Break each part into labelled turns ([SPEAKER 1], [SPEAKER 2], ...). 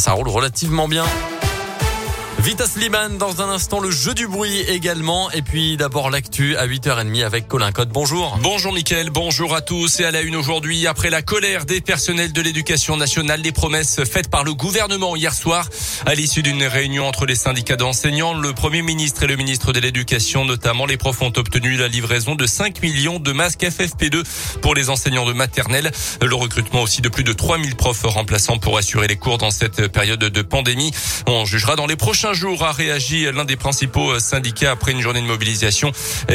[SPEAKER 1] ça roule relativement bien. Vita Sliman dans un instant le jeu du bruit également et puis d'abord l'actu à 8h30 avec Colin Code. Bonjour.
[SPEAKER 2] Bonjour Mickaël, bonjour à tous et à la une aujourd'hui après la colère des personnels de l'éducation nationale, les promesses faites par le gouvernement hier soir à l'issue d'une réunion entre les syndicats d'enseignants, le premier ministre et le ministre de l'éducation notamment les profs ont obtenu la livraison de 5 millions de masques FFP2 pour les enseignants de maternelle, le recrutement aussi de plus de 3000 profs remplaçants pour assurer les cours dans cette période de pandémie. On jugera dans les prochains un jour a réagi l'un des principaux syndicats après une journée de mobilisation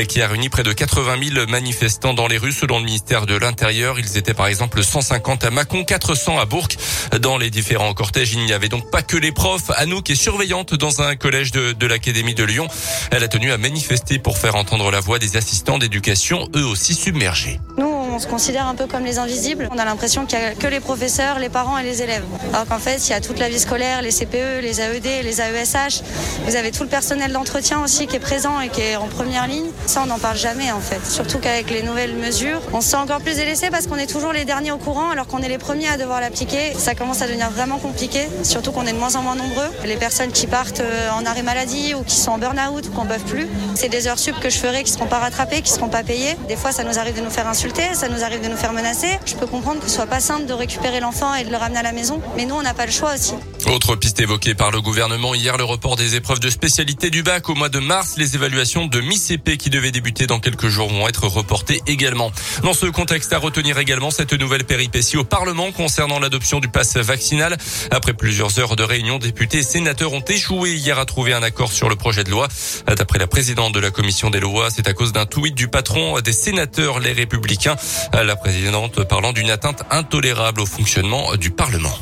[SPEAKER 2] qui a réuni près de 80 000 manifestants dans les rues selon le ministère de l'Intérieur. Ils étaient par exemple 150 à Mâcon, 400 à Bourg. Dans les différents cortèges, il n'y avait donc pas que les profs. Anouk est surveillante dans un collège de, de l'Académie de Lyon. Elle a tenu à manifester pour faire entendre la voix des assistants d'éducation, eux aussi submergés
[SPEAKER 3] on se considère un peu comme les invisibles. On a l'impression qu'il n'y a que les professeurs, les parents et les élèves. Alors qu'en fait, il y a toute la vie scolaire, les CPE, les AED, les AESH. Vous avez tout le personnel d'entretien aussi qui est présent et qui est en première ligne. Ça, on n'en parle jamais en fait. Surtout qu'avec les nouvelles mesures, on se sent encore plus délaissé parce qu'on est toujours les derniers au courant alors qu'on est les premiers à devoir l'appliquer. Ça commence à devenir vraiment compliqué, surtout qu'on est de moins en moins nombreux. Les personnes qui partent euh, en arrêt maladie ou qui sont en burn-out ou qu'on ne peuvent plus, c'est des heures sup que je ferai qui ne seront pas rattrapées, qui ne seront pas payées. Des fois, ça nous arrive de nous faire insulter, ça nous arrive de nous faire menacer. Je peux comprendre que ce soit pas simple de récupérer l'enfant et de le ramener à la maison, mais nous, on n'a pas le choix aussi.
[SPEAKER 2] Autre piste évoquée par le gouvernement hier, le report des épreuves de spécialité du bac au mois de mars. Les évaluations de mi-CP qui devaient débuter dans quelques jours vont être reportées également. Dans ce contexte, à retenir également cette nouvelle péripétie au Parlement concernant l'adoption du pass vaccinal. Après plusieurs heures de réunion, députés et sénateurs ont échoué hier à trouver un accord sur le projet de loi. D'après la présidente de la commission des lois, c'est à cause d'un tweet du patron des sénateurs, les républicains. La présidente parlant d'une atteinte intolérable au fonctionnement du Parlement.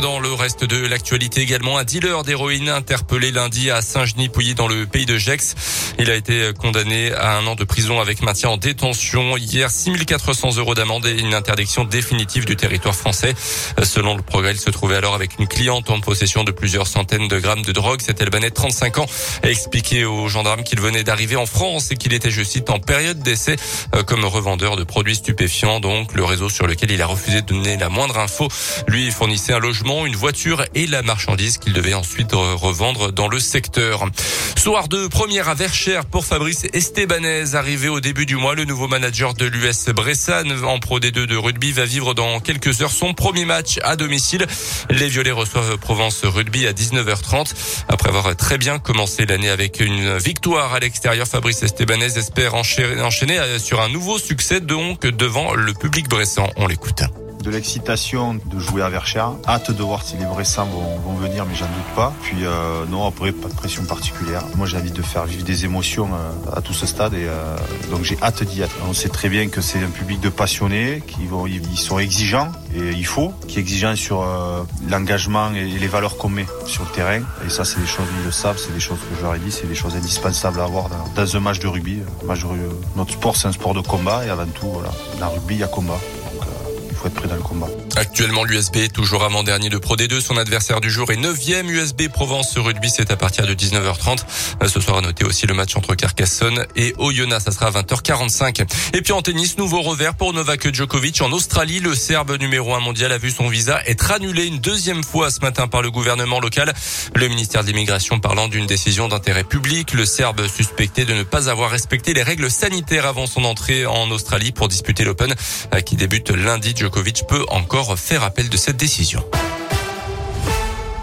[SPEAKER 2] Dans le reste de l'actualité également, un dealer d'héroïne interpellé lundi à Saint-Genis-Pouilly dans le pays de Gex. Il a été condamné à un an de prison avec maintien en détention. Hier, 6400 euros d'amende et une interdiction définitive du territoire français. Selon le progrès, il se trouvait alors avec une cliente en possession de plusieurs centaines de grammes de drogue. Cet Albanais de 35 ans a expliqué aux gendarmes qu'il venait d'arriver en France et qu'il était, je cite, en période d'essai comme revendeur de produits stupéfiants. Donc, le réseau sur lequel il a refusé de donner la moindre info lui fournissait un logement une voiture et la marchandise qu'il devait ensuite revendre dans le secteur. Soir de première à Verchères pour Fabrice Estebanez. Arrivé au début du mois, le nouveau manager de l'US Bressan en Pro D2 de rugby va vivre dans quelques heures son premier match à domicile. Les Violets reçoivent Provence Rugby à 19h30. Après avoir très bien commencé l'année avec une victoire à l'extérieur, Fabrice Estebanez espère enchaîner sur un nouveau succès donc devant le public bressan. On l'écoute
[SPEAKER 4] de l'excitation de jouer à Verchères. Hâte de voir si les Bressans vont, vont venir, mais j'en doute pas. Puis euh, non, après, pas de pression particulière. Moi, j'ai envie de faire vivre des émotions euh, à tout ce stade et euh, donc j'ai hâte d'y être. On sait très bien que c'est un public de passionnés, qui vont, ils sont exigeants et il faut, qui est exigeant sur l'engagement et les valeurs qu'on met sur le terrain. Et ça, c'est des choses, ils le savent, c'est des choses que je leur ai dit, c'est des choses indispensables à avoir dans, un match de rugby. Notre sport, c'est un sport de combat et avant tout, dans le rugby, il y a combat
[SPEAKER 2] Actuellement, l'USB toujours avant-dernier de Pro D2. Son adversaire du jour est 9e. USB Provence Rugby, c'est à partir de 19h30. Euh, ce soir, à noter aussi le match entre Carcassonne et Oyonnax. Ça sera à 20h45. Et puis en tennis, nouveau revers pour Novak Djokovic. En Australie, le Serbe numéro 1 mondial a vu son visa être annulé une deuxième fois ce matin par le gouvernement local. Le ministère de l'Immigration parlant d'une décision d'intérêt public. Le Serbe suspecté de ne pas avoir respecté les règles sanitaires avant son entrée en Australie pour disputer l'Open euh, qui débute lundi. Djokovic peut encore faire appel de cette décision.